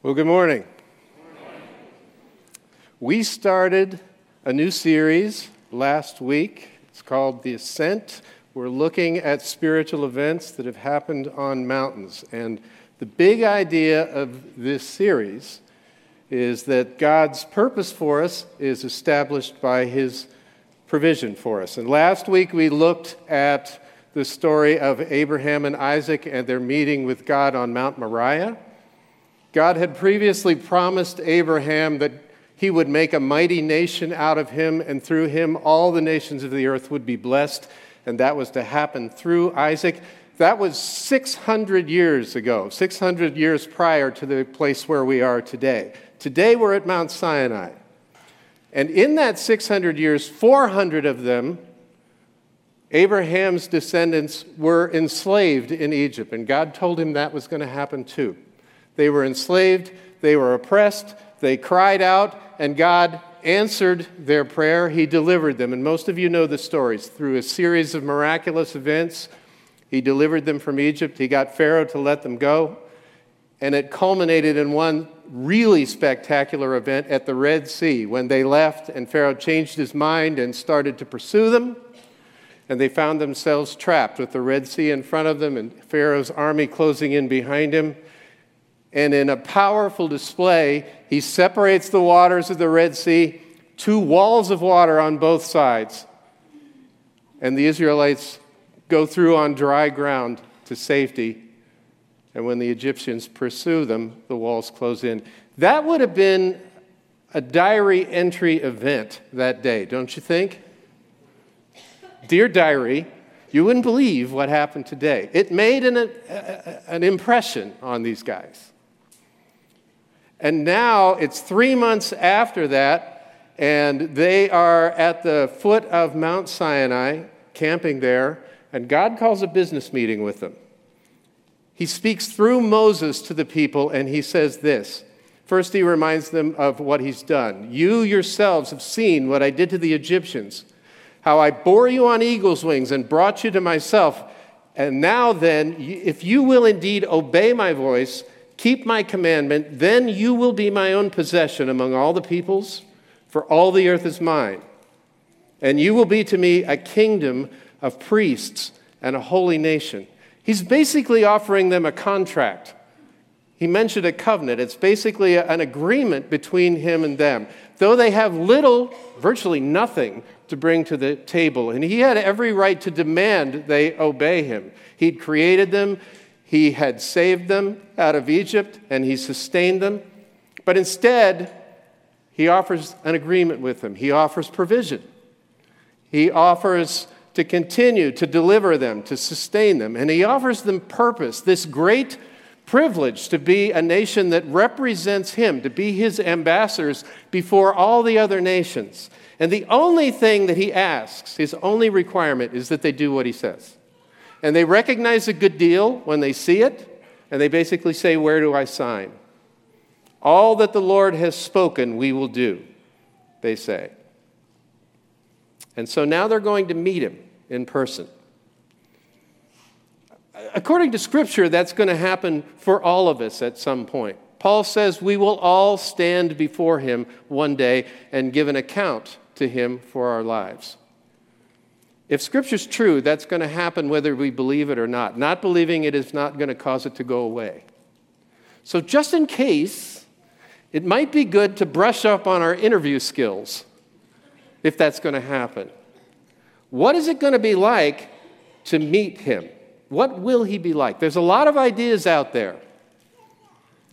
Well, good morning. We started a new series last week. It's called The Ascent. We're looking at spiritual events that have happened on mountains. And the big idea of this series is that God's purpose for us is established by His provision for us. And last week we looked at the story of Abraham and Isaac and their meeting with God on Mount Moriah. God had previously promised Abraham that he would make a mighty nation out of him, and through him all the nations of the earth would be blessed. And that was to happen through Isaac. That was 600 years ago, 600 years prior to the place where we are today. Today we're at Mount Sinai. And in that 600 years, 400 of them, Abraham's descendants, were enslaved in Egypt. And God told him that was going to happen too. They were enslaved, they were oppressed, they cried out, and God answered their prayer. He delivered them. And most of you know the stories. Through a series of miraculous events, He delivered them from Egypt. He got Pharaoh to let them go. And it culminated in one really spectacular event at the Red Sea when they left and Pharaoh changed his mind and started to pursue them. And they found themselves trapped with the Red Sea in front of them and Pharaoh's army closing in behind him. And in a powerful display, he separates the waters of the Red Sea, two walls of water on both sides. And the Israelites go through on dry ground to safety. And when the Egyptians pursue them, the walls close in. That would have been a diary entry event that day, don't you think? Dear diary, you wouldn't believe what happened today. It made an, an impression on these guys. And now it's three months after that, and they are at the foot of Mount Sinai, camping there, and God calls a business meeting with them. He speaks through Moses to the people, and he says this. First, he reminds them of what he's done. You yourselves have seen what I did to the Egyptians, how I bore you on eagle's wings and brought you to myself. And now, then, if you will indeed obey my voice, Keep my commandment, then you will be my own possession among all the peoples, for all the earth is mine. And you will be to me a kingdom of priests and a holy nation. He's basically offering them a contract. He mentioned a covenant. It's basically an agreement between him and them. Though they have little, virtually nothing, to bring to the table, and he had every right to demand they obey him. He'd created them, he had saved them out of Egypt and he sustained them. But instead, he offers an agreement with them. He offers provision. He offers to continue to deliver them, to sustain them. And he offers them purpose, this great privilege to be a nation that represents him, to be his ambassadors before all the other nations. And the only thing that he asks, his only requirement, is that they do what he says. And they recognize a good deal when they see it, and they basically say, Where do I sign? All that the Lord has spoken, we will do, they say. And so now they're going to meet him in person. According to Scripture, that's going to happen for all of us at some point. Paul says we will all stand before him one day and give an account to him for our lives. If Scripture's true, that's going to happen whether we believe it or not. Not believing it is not going to cause it to go away. So, just in case, it might be good to brush up on our interview skills if that's going to happen. What is it going to be like to meet him? What will he be like? There's a lot of ideas out there,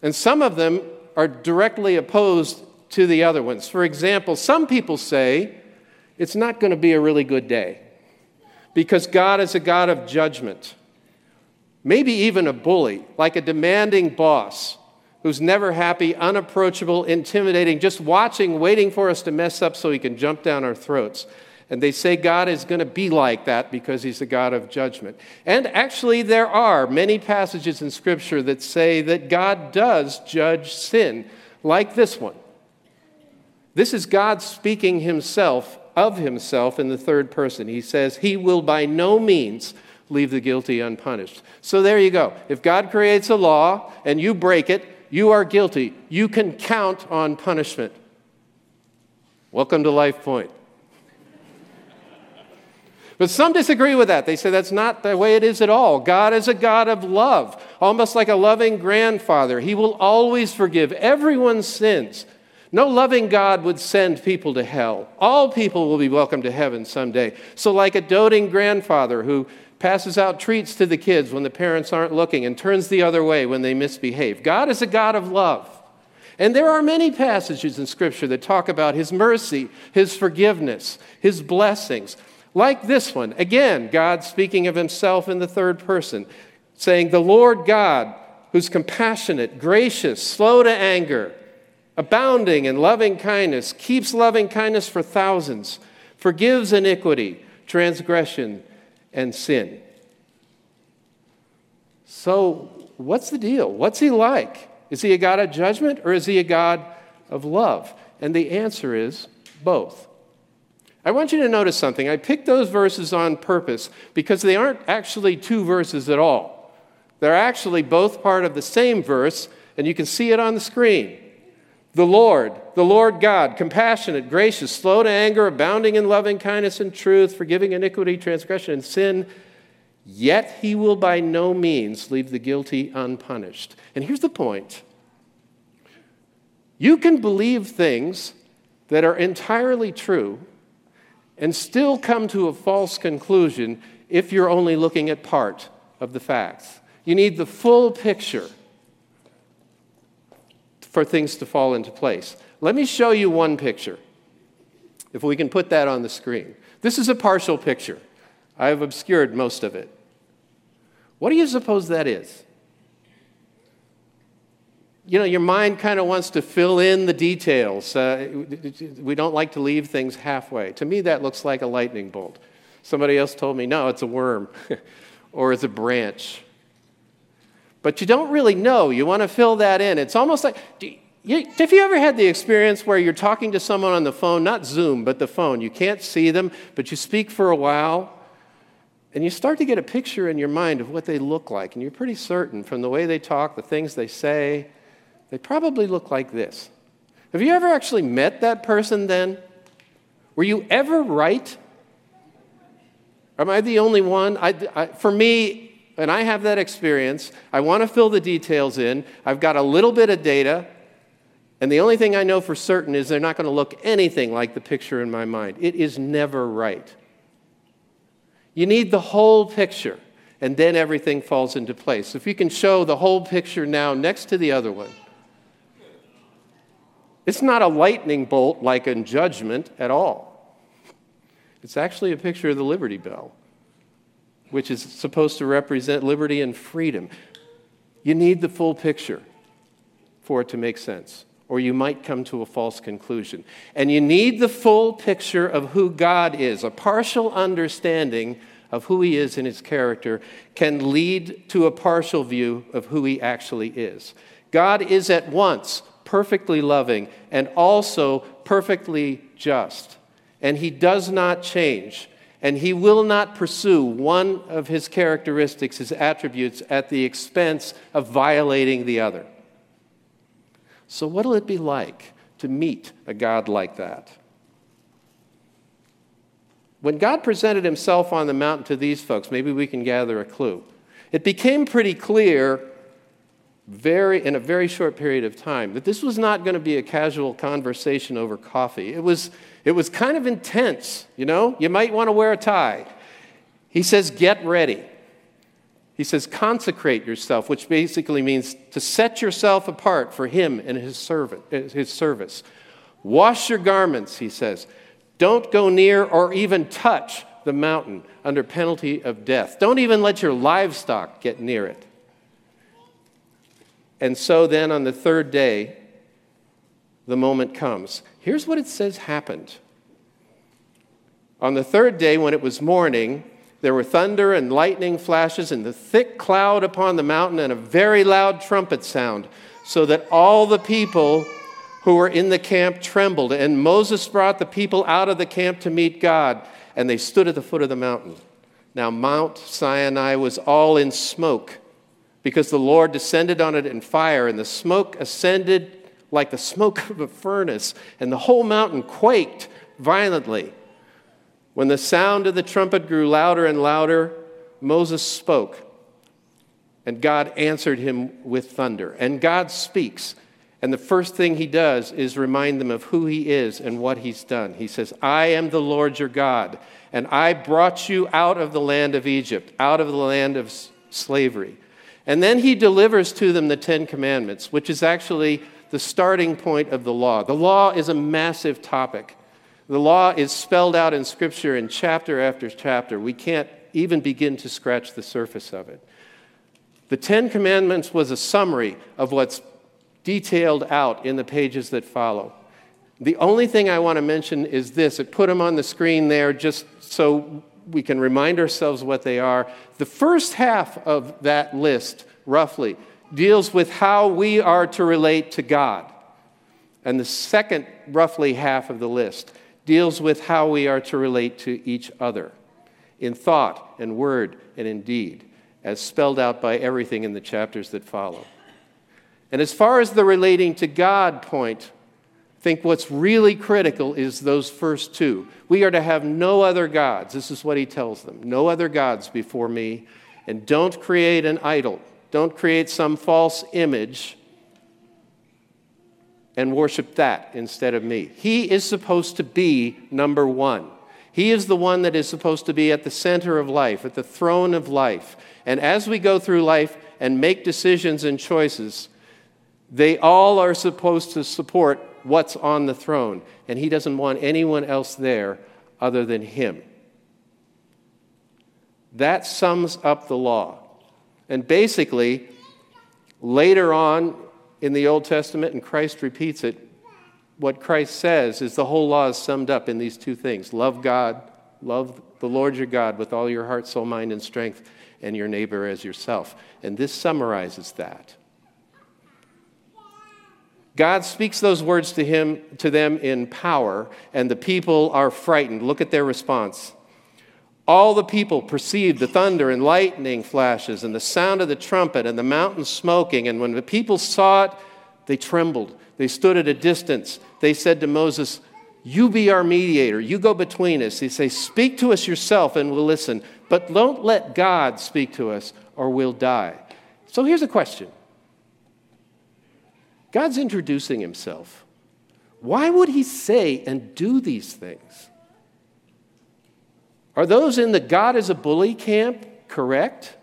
and some of them are directly opposed to the other ones. For example, some people say it's not going to be a really good day because God is a God of judgment. Maybe even a bully, like a demanding boss who's never happy, unapproachable, intimidating, just watching, waiting for us to mess up so he can jump down our throats. And they say God is going to be like that because he's a God of judgment. And actually, there are many passages in Scripture that say that God does judge sin, like this one. This is God speaking himself of himself in the third person. He says, He will by no means leave the guilty unpunished. So there you go. If God creates a law and you break it, You are guilty. You can count on punishment. Welcome to Life Point. But some disagree with that. They say that's not the way it is at all. God is a God of love, almost like a loving grandfather. He will always forgive everyone's sins. No loving God would send people to hell. All people will be welcome to heaven someday. So, like a doting grandfather who passes out treats to the kids when the parents aren't looking and turns the other way when they misbehave, God is a God of love. And there are many passages in Scripture that talk about His mercy, His forgiveness, His blessings. Like this one, again, God speaking of himself in the third person, saying, The Lord God, who's compassionate, gracious, slow to anger, abounding in loving kindness, keeps loving kindness for thousands, forgives iniquity, transgression, and sin. So, what's the deal? What's he like? Is he a God of judgment or is he a God of love? And the answer is both. I want you to notice something. I picked those verses on purpose because they aren't actually two verses at all. They're actually both part of the same verse, and you can see it on the screen. The Lord, the Lord God, compassionate, gracious, slow to anger, abounding in loving kindness and truth, forgiving iniquity, transgression, and sin, yet he will by no means leave the guilty unpunished. And here's the point you can believe things that are entirely true and still come to a false conclusion if you're only looking at part of the facts. You need the full picture for things to fall into place. Let me show you one picture, if we can put that on the screen. This is a partial picture. I have obscured most of it. What do you suppose that is? you know, your mind kind of wants to fill in the details. Uh, we don't like to leave things halfway. To me, that looks like a lightning bolt. Somebody else told me, no, it's a worm or it's a branch. But you don't really know. You want to fill that in. It's almost like, you, have you ever had the experience where you're talking to someone on the phone, not Zoom, but the phone? You can't see them, but you speak for a while, and you start to get a picture in your mind of what they look like, and you're pretty certain from the way they talk, the things they say, they probably look like this. Have you ever actually met that person then? Were you ever right? Am I the only one? I, I, for me, and I have that experience, I want to fill the details in. I've got a little bit of data, and the only thing I know for certain is they're not going to look anything like the picture in my mind. It is never right. You need the whole picture, and then everything falls into place. If you can show the whole picture now next to the other one. It's not a lightning bolt like in judgment at all. It's actually a picture of the Liberty Bell, which is supposed to represent liberty and freedom. You need the full picture for it to make sense, or you might come to a false conclusion. And you need the full picture of who God is. A partial understanding of who He is in His character can lead to a partial view of who He actually is. God is at once perfectly loving, and also perfectly just. And he does not change. And he will not pursue one of his characteristics, his attributes, at the expense of violating the other. So, what will it be like to meet a God like that? When God presented himself on the mountain to these folks, maybe we can gather a clue. It became pretty clear very, in a very short period of time that this was not going to be a casual conversation over coffee. It was, it was kind of intense, you know? You might want to wear a tie. He says, get ready. He says, consecrate yourself, which basically means to set yourself apart for him and his, servant, uh, his service. Wash your garments, he says. Don't go near or even touch the mountain under penalty of death. Don't even let your livestock get near it. And so then on the third day, the moment comes. Here's what it says happened. On the third day, when it was morning, there were thunder and lightning flashes and the thick cloud upon the mountain and a very loud trumpet sound, so that all the people who were in the camp trembled. And Moses brought the people out of the camp to meet God, and they stood at the foot of the mountain. Now, Mount Sinai was all in smoke because the Lord descended on it in fire, and the smoke ascended like the smoke of a furnace, and the whole mountain quaked violently. When the sound of the trumpet grew louder and louder, Moses spoke, and God answered him with thunder. And God speaks, and the first thing he does is remind them of who he is and what he's done. He says, I am the Lord your God, and I brought you out of the land of Egypt, out of the land of slavery. And then he delivers to them the Ten Commandments, which is actually the starting point of the law. The law is a massive topic. The law is spelled out in Scripture in chapter after chapter. We can't even begin to scratch the surface of it. The Ten Commandments was a summary of what's detailed out in the pages that follow. The only thing I want to mention is this. It put them on the screen there just so we can remind ourselves what they are. The first half of that list, roughly, deals with how we are to relate to God. And the second, roughly half of the list, deals with how we are to relate to each other in thought and word and in deed, as spelled out by everything in the chapters that follow. And as far as the relating to God point, think what's really critical is those first two. We are to have no other gods. This is what he tells them no other gods before me, and don't create an idol. Don't create some false image and worship that instead of me. He is supposed to be number one. He is the one that is supposed to be at the center of life, at the throne of life. And as we go through life and make decisions and choices, they all are supposed to support what's on the throne, and he doesn't want anyone else there other than him. That sums up the law. And basically, later on in the Old Testament, and Christ repeats it, what Christ says is the whole law is summed up in these two things love God, love the Lord your God with all your heart, soul, mind, and strength, and your neighbor as yourself. And this summarizes that. God speaks those words to him to them in power, and the people are frightened. Look at their response. All the people perceived the thunder and lightning flashes and the sound of the trumpet and the mountain smoking. And when the people saw it, they trembled. They stood at a distance. They said to Moses, You be our mediator. You go between us. They say, Speak to us yourself and we'll listen. But don't let God speak to us or we'll die. So here's a question God's introducing himself. Why would he say and do these things? Are those in the God is a bully camp correct?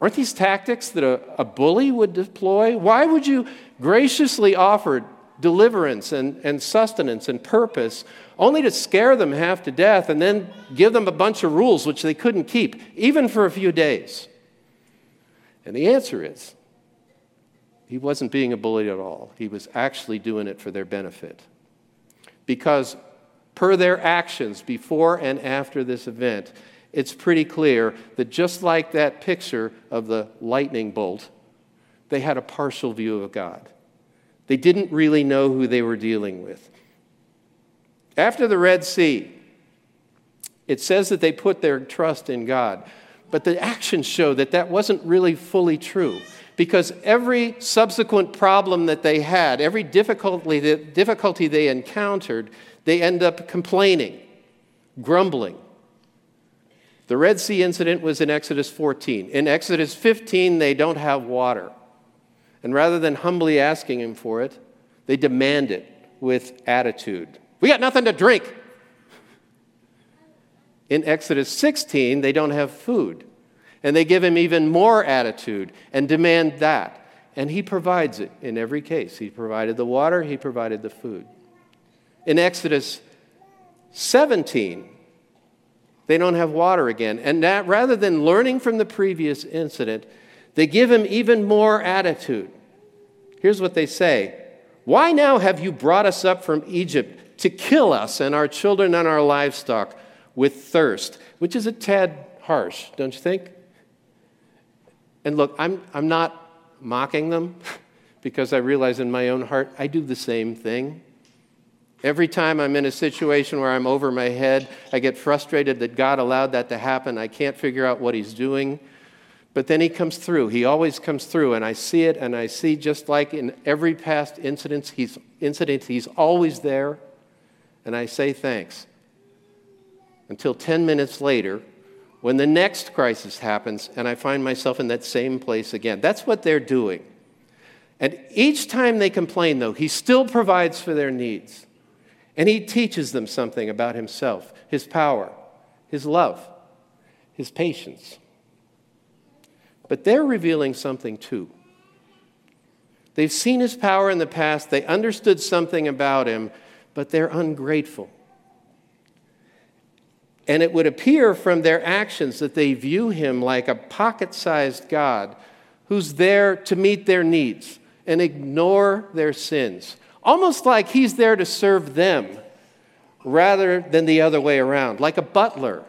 Aren't these tactics that a, a bully would deploy? Why would you graciously offer deliverance and, and sustenance and purpose only to scare them half to death and then give them a bunch of rules which they couldn't keep, even for a few days? And the answer is he wasn't being a bully at all. He was actually doing it for their benefit. Because, per their actions before and after this event, it's pretty clear that just like that picture of the lightning bolt, they had a partial view of God. They didn't really know who they were dealing with. After the Red Sea, it says that they put their trust in God, but the actions show that that wasn't really fully true because every subsequent problem that they had, every difficulty, difficulty they encountered, they end up complaining, grumbling. The Red Sea incident was in Exodus 14. In Exodus 15, they don't have water. And rather than humbly asking him for it, they demand it with attitude. We got nothing to drink. In Exodus 16, they don't have food. And they give him even more attitude and demand that. And he provides it in every case. He provided the water, he provided the food. In Exodus 17, they don't have water again. And that, rather than learning from the previous incident, they give him even more attitude. Here's what they say Why now have you brought us up from Egypt to kill us and our children and our livestock with thirst? Which is a tad harsh, don't you think? And look, I'm, I'm not mocking them because I realize in my own heart I do the same thing. Every time I'm in a situation where I'm over my head, I get frustrated that God allowed that to happen. I can't figure out what He's doing. But then he comes through. He always comes through, and I see it, and I see just like in every past incident, he's, incident, he's always there, and I say thanks. Until 10 minutes later, when the next crisis happens, and I find myself in that same place again. That's what they're doing. And each time they complain, though, he still provides for their needs. And he teaches them something about himself, his power, his love, his patience. But they're revealing something too. They've seen his power in the past, they understood something about him, but they're ungrateful. And it would appear from their actions that they view him like a pocket sized God who's there to meet their needs and ignore their sins. Almost like he's there to serve them rather than the other way around, like a butler,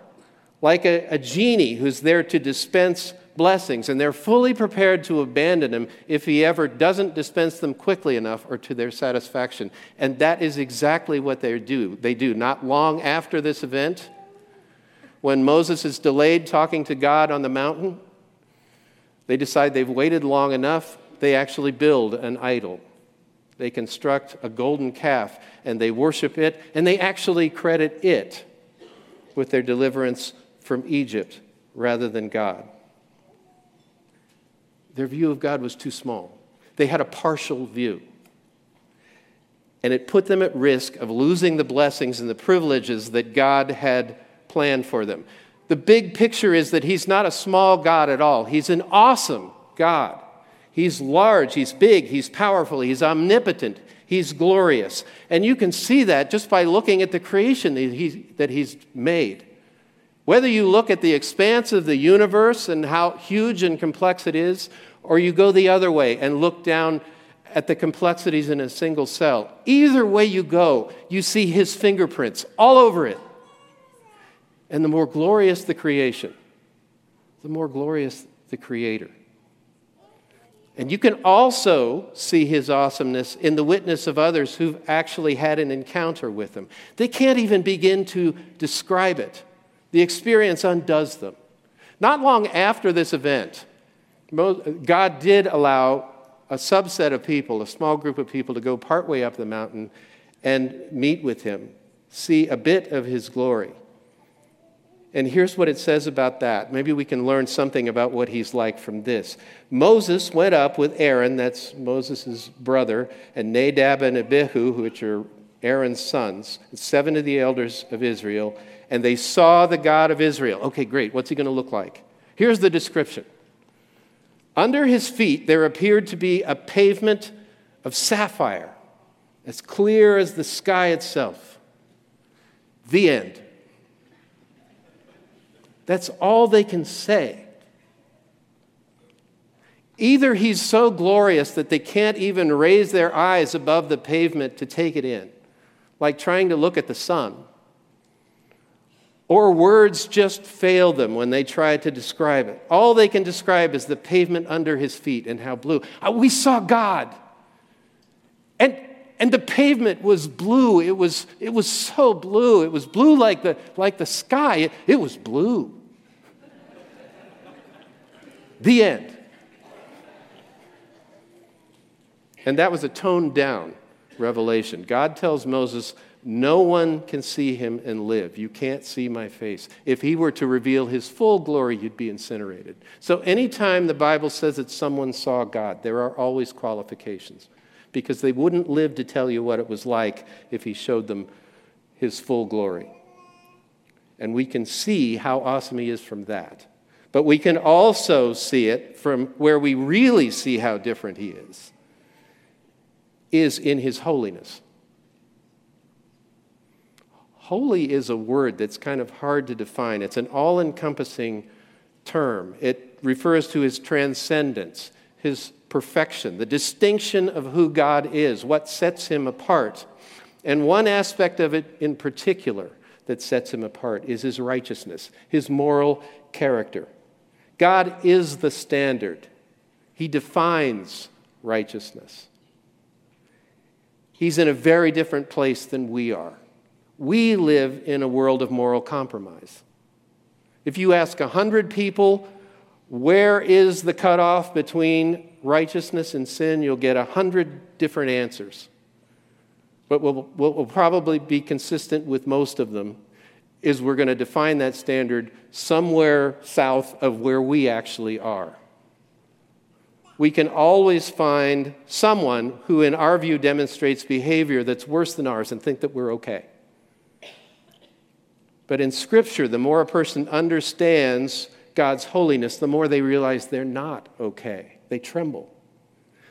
like a, a genie who's there to dispense blessings, and they're fully prepared to abandon him if he ever doesn't dispense them quickly enough or to their satisfaction. And that is exactly what they do. They do. Not long after this event, when Moses is delayed talking to God on the mountain, they decide they've waited long enough. They actually build an idol. They construct a golden calf and they worship it, and they actually credit it with their deliverance from Egypt rather than God. Their view of God was too small. They had a partial view. And it put them at risk of losing the blessings and the privileges that God had planned for them. The big picture is that He's not a small God at all, He's an awesome God. He's large, He's big, He's powerful, He's omnipotent, He's glorious. And you can see that just by looking at the creation that, he, that He's made. Whether you look at the expanse of the universe and how huge and complex it is, or you go the other way and look down at the complexities in a single cell, either way you go, you see his fingerprints all over it. And the more glorious the creation, the more glorious the creator. And you can also see his awesomeness in the witness of others who've actually had an encounter with him. They can't even begin to describe it. The experience undoes them. Not long after this event, God did allow a subset of people, a small group of people, to go partway up the mountain and meet with him, see a bit of his glory. And here's what it says about that. Maybe we can learn something about what he's like from this. Moses went up with Aaron, that's Moses' brother, and Nadab and Abihu, which are Aaron's sons, seven of the elders of Israel, and they saw the God of Israel. Okay, great. What's he going to look like? Here's the description Under his feet, there appeared to be a pavement of sapphire, as clear as the sky itself. The end. That's all they can say. Either he's so glorious that they can't even raise their eyes above the pavement to take it in, like trying to look at the sun or words just fail them when they try to describe it. All they can describe is the pavement under his feet and how blue. Uh, we saw God. And, and the pavement was blue. It was, it was so blue. It was blue like the, like the sky. It, it was blue. the end. And that was a toned down revelation. God tells Moses, no one can see him and live. You can't see my face. If he were to reveal his full glory, you'd be incinerated. So, anytime the Bible says that someone saw God, there are always qualifications because they wouldn't live to tell you what it was like if he showed them his full glory. And we can see how awesome he is from that. But we can also see it from where we really see how different he is, is in his holiness. Holy is a word that's kind of hard to define. It's an all encompassing term. It refers to his transcendence, his perfection, the distinction of who God is, what sets him apart. And one aspect of it in particular that sets him apart is his righteousness, his moral character. God is the standard, he defines righteousness. He's in a very different place than we are. We live in a world of moral compromise. If you ask 100 people where is the cutoff between righteousness and sin? You'll get a hundred different answers. But what will, probably be consistent with most of them is we're going to define that standard somewhere south of where we actually are. We can always find someone who, in our view, demonstrates behavior that's worse than ours and think that we're okay. But in Scripture, the more a person understands God's holiness, the more they realize they're not okay. They tremble.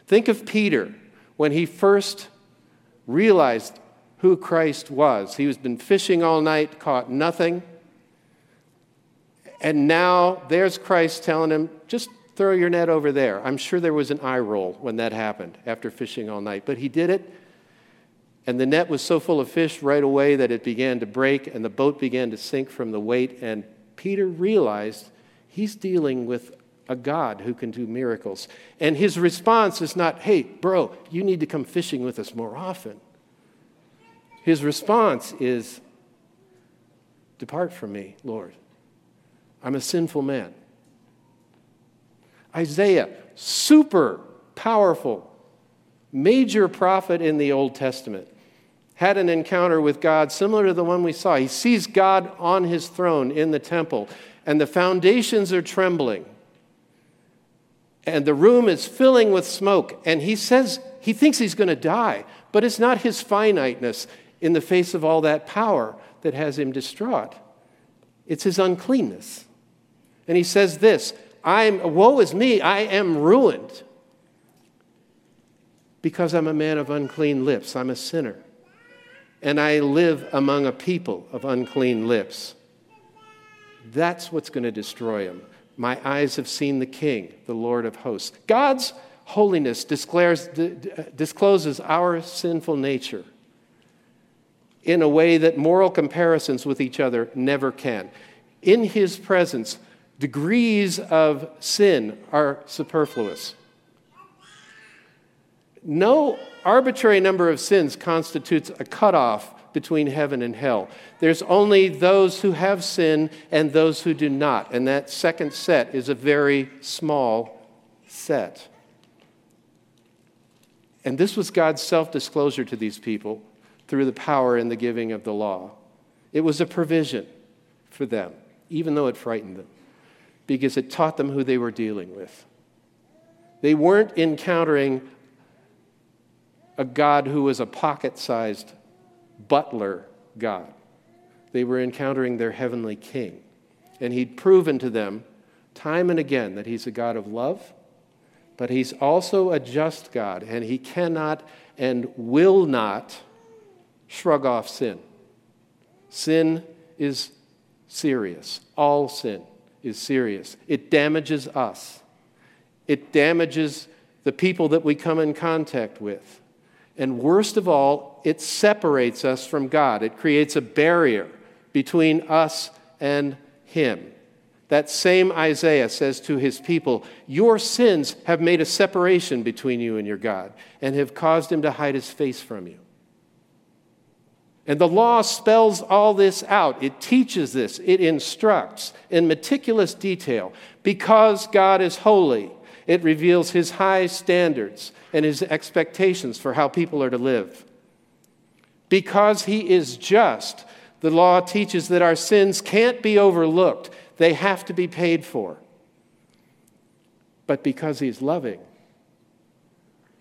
Think of Peter when he first realized who Christ was. He was been fishing all night, caught nothing. And now there's Christ telling him, just throw your net over there. I'm sure there was an eye roll when that happened after fishing all night, but he did it. And the net was so full of fish right away that it began to break and the boat began to sink from the weight. And Peter realized he's dealing with a God who can do miracles. And his response is not, hey, bro, you need to come fishing with us more often. His response is, Depart from me, Lord. I'm a sinful man. Isaiah, super powerful, major prophet in the Old Testament, had an encounter with God similar to the one we saw. He sees God on his throne in the temple, and the foundations are trembling. And the room is filling with smoke. And he says he thinks he's going to die, but it's not his finiteness in the face of all that power that has him distraught. It's his uncleanness. And he says this I'm, woe is me, I am ruined because I'm a man of unclean lips. I'm a sinner. And I live among a people of unclean lips. That's what's going to destroy him. My eyes have seen the King, the Lord of hosts. God's holiness declares, uh, discloses our sinful nature in a way that moral comparisons with each other never can. In his presence, degrees of sin are superfluous. No arbitrary number of sins constitutes a cutoff between heaven and hell. There's only those who have sin and those who do not. And that second set is a very small set. And this was God's self disclosure to these people through the power in the giving of the law. It was a provision for them, even though it frightened them, because it taught them who they were dealing with. They weren't encountering a God who was a pocket sized butler God. They were encountering their heavenly king. And he'd proven to them time and again that he's a God of love, but he's also a just God, and he cannot and will not shrug off sin. Sin is serious. All sin is serious. It damages us, it damages the people that we come in contact with. And worst of all, it separates us from God. It creates a barrier between us and Him. That same Isaiah says to his people, Your sins have made a separation between you and your God and have caused him to hide his face from you. And the law spells all this out. It teaches this, it instructs in meticulous detail. Because God is holy, it reveals his high standards and his expectations for how people are to live. Because he is just, the law teaches that our sins can't be overlooked, they have to be paid for. But because he's loving,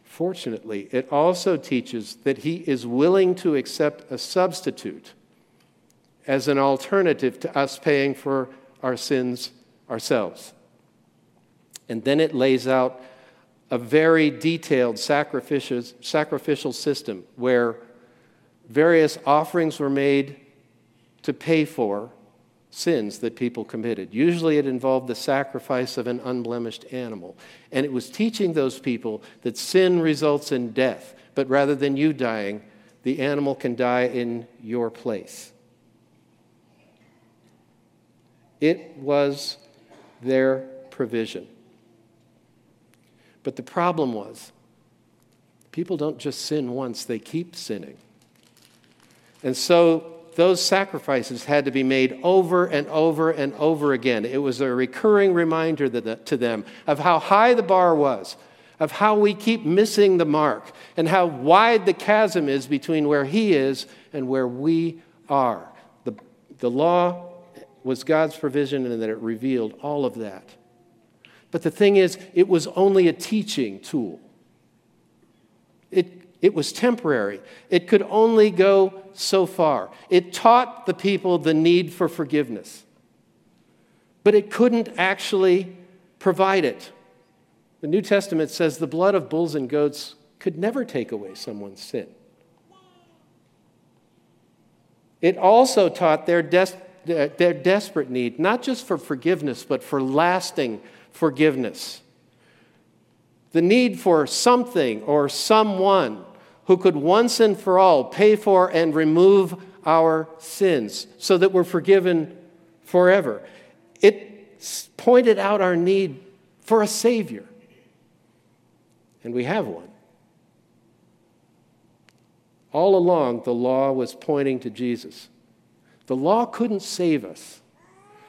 Fortunately, it also teaches that he is willing to accept a substitute as an alternative to us paying for our sins ourselves. And then it lays out a very detailed sacrificial, system where various offerings were made to pay for sins that people committed. Usually it involved the sacrifice of an unblemished animal. And it was teaching those people that sin results in death, but rather than you dying, the animal can die in your place. It was their provision. But the problem was, people don't just sin once, they keep sinning. And so those sacrifices had to be made over and over and over again. It was a recurring reminder to them of how high the bar was, of how we keep missing the mark, and how wide the chasm is between where He is and where we are. The, the law was God's provision, and that it revealed all of that. But the thing is, it was only a teaching tool. It it was temporary. It could only go so far. It taught the people the need for forgiveness, but it couldn't actually provide it. The New Testament says the blood of bulls and goats could never take away someone's sin. It also taught their, des- their desperate need, not just for forgiveness, but for lasting forgiveness. The need for something or someone who could once and for all pay for and remove our sins so that we're forgiven forever. It pointed out our need for a Savior, and we have one. All along, the law was pointing to Jesus. The law couldn't save us,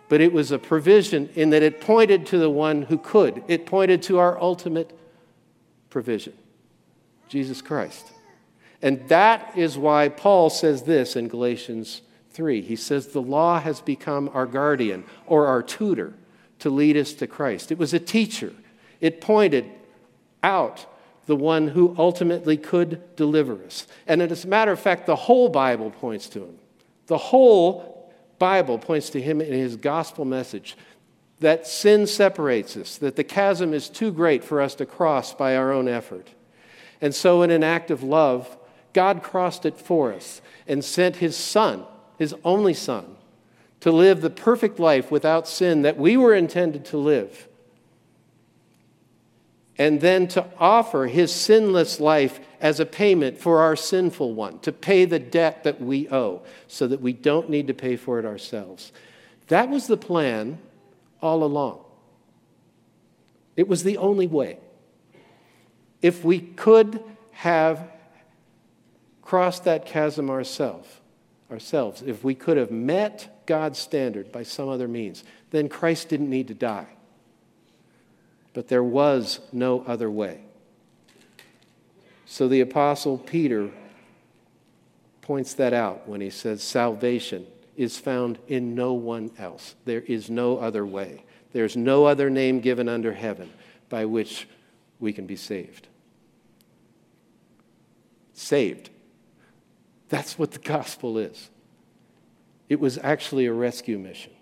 but it was a provision in that it pointed to the one who could. It pointed to our ultimate provision Jesus Christ. And that is why Paul says this in Galatians 3. He says, The law has become our guardian or our tutor to lead us to Christ. It was a teacher, it pointed out the one who ultimately could deliver us. And as a matter of fact, the whole Bible points to him. The whole Bible points to him in his gospel message that sin separates us, that the chasm is too great for us to cross by our own effort. And so, in an act of love, God crossed it for us and sent his son, his only son, to live the perfect life without sin that we were intended to live. And then to offer his sinless life as a payment for our sinful one, to pay the debt that we owe so that we don't need to pay for it ourselves. That was the plan all along. It was the only way. If we could have crossed that chasm ourselves, ourselves, if we could have met God's standard by some other means, then Christ didn't need to die. But there was no other way. So the Apostle Peter points that out when he says, Salvation is found in no one else. There is no other way. There's no other name given under heaven by which we can be saved. Saved that's what the gospel is. It was actually a rescue mission,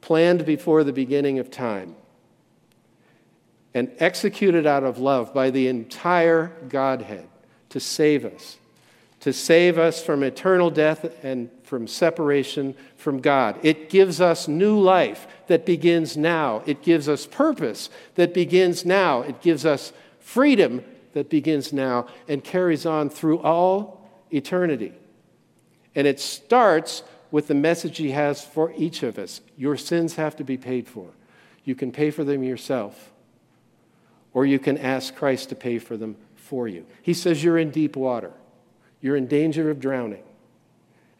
planned before the beginning of time, and executed out of love by the entire Godhead to save us, to save us from eternal death and from separation from God. It gives us new life that begins now. It gives us purpose that begins now. It gives us freedom that begins now and carries on through all eternity. And it starts with the message he has for each of us. Your sins have to be paid for. You can pay for them yourself, or you can ask Christ to pay for them for you. He says you're in deep water, you're in danger of drowning.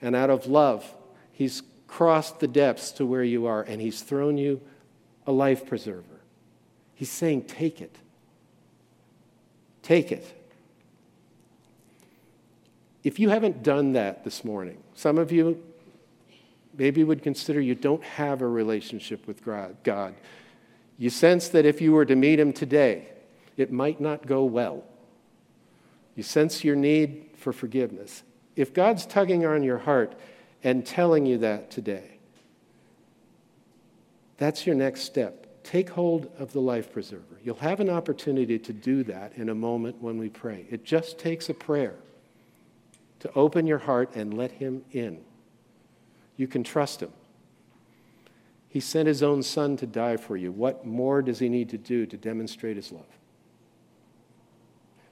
And out of love, he's crossed the depths to where you are, and he's thrown you a life preserver. He's saying, Take it. Take it. If you haven't done that this morning, some of you maybe would consider you don't have a relationship with God. You sense that if you were to meet Him today, it might not go well. You sense your need for forgiveness. If God's tugging on your heart and telling you that today, that's your next step. Take hold of the life preserver. You'll have an opportunity to do that in a moment when we pray. It just takes a prayer to open your heart and let Him in. You can trust Him. He sent His own Son to die for you. What more does He need to do to demonstrate His love?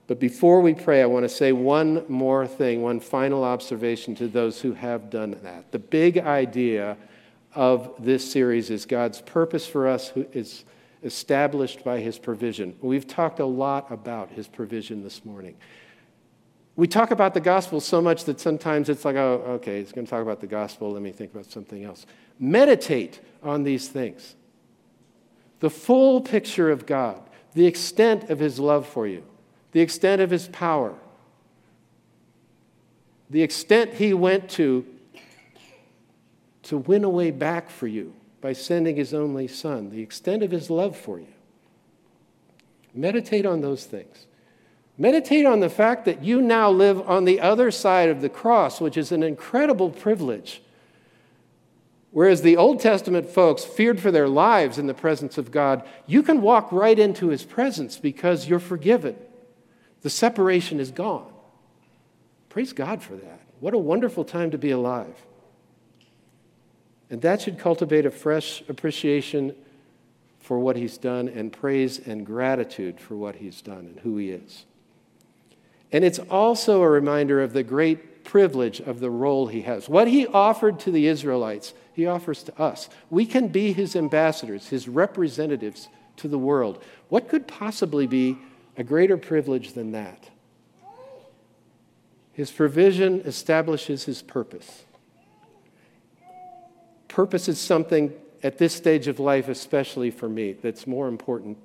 But before we pray, I want to say one more thing, one final observation to those who have done that. The big idea of this series is God's purpose for us is established by his provision. We've talked a lot about his provision this morning. We talk about the gospel so much that sometimes it's like, oh, okay, it's going to talk about the gospel. Let me think about something else. Meditate on these things. The full picture of God, the extent of his love for you, the extent of his power, the extent he went to to win a way back for you by sending his only son, the extent of his love for you. Meditate on those things. Meditate on the fact that you now live on the other side of the cross, which is an incredible privilege. Whereas the Old Testament folks feared for their lives in the presence of God, you can walk right into his presence because you're forgiven. The separation is gone. Praise God for that. What a wonderful time to be alive. And that should cultivate a fresh appreciation for what he's done and praise and gratitude for what he's done and who he is. And it's also a reminder of the great privilege of the role he has. What he offered to the Israelites, he offers to us. We can be his ambassadors, his representatives to the world. What could possibly be a greater privilege than that? His provision establishes his purpose. Purpose is something at this stage of life, especially for me, that's more important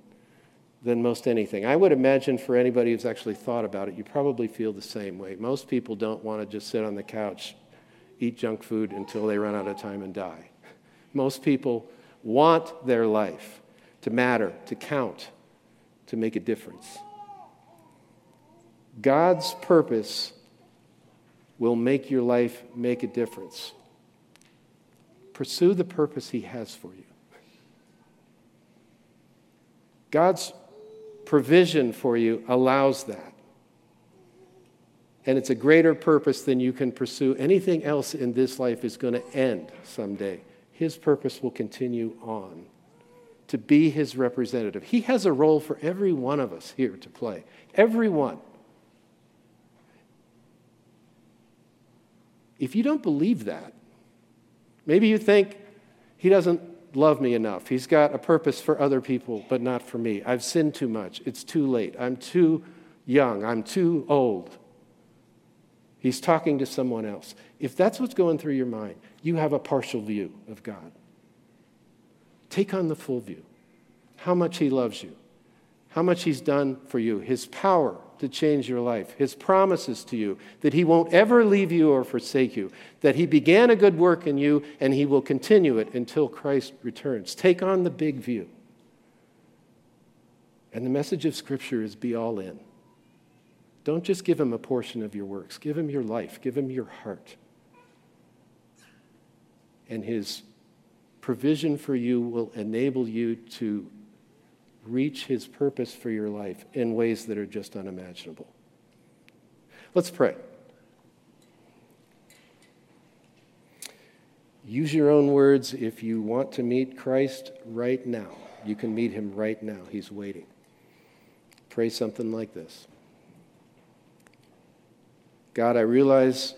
than most anything. I would imagine for anybody who's actually thought about it, you probably feel the same way. Most people don't want to just sit on the couch, eat junk food until they run out of time and die. Most people want their life to matter, to count, to make a difference. God's purpose will make your life make a difference. Pursue the purpose He has for you. God's provision for you allows that. And it's a greater purpose than you can pursue. Anything else in this life is going to end someday. His purpose will continue on to be his representative. He has a role for every one of us here to play. Everyone. If you don't believe that, maybe you think he doesn't love me enough. He's got a purpose for other people, but not for me. I've sinned too much. It's too late. I'm too young. I'm too old. He's talking to someone else. If that's what's going through your mind, you have a partial view of God. Take on the full view how much He loves you, how much He's done for you, His power to change your life, His promises to you that He won't ever leave you or forsake you, that He began a good work in you and He will continue it until Christ returns. Take on the big view. And the message of Scripture is be all in. Don't just give Him a portion of your works, give Him your life, give Him your heart. And His provision for you will enable you to reach his purpose for your life in ways that are just unimaginable. Let's pray. Use your own words if you want to meet Christ right now. You can meet him right now. He's waiting. Pray something like this God, I realize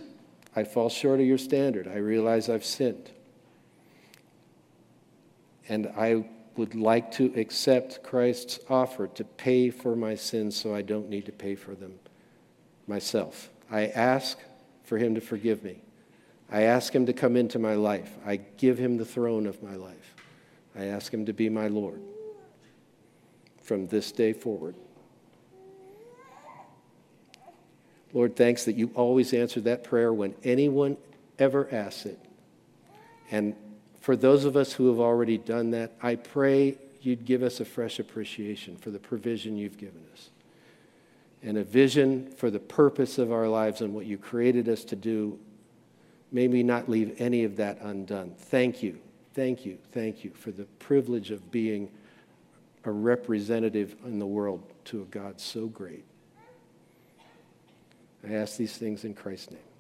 I fall short of your standard. I realize I've sinned. And I would like to accept Christ's offer to pay for my sins so I don't need to pay for them myself. I ask for him to forgive me. I ask him to come into my life. I give him the throne of my life. I ask him to be my Lord from this day forward. Lord, thanks that you always answer that prayer when anyone ever asks it. And for those of us who have already done that, I pray you'd give us a fresh appreciation for the provision you've given us and a vision for the purpose of our lives and what you created us to do. May we not leave any of that undone. Thank you, thank you, thank you for the privilege of being a representative in the world to a God so great. I ask these things in Christ's name.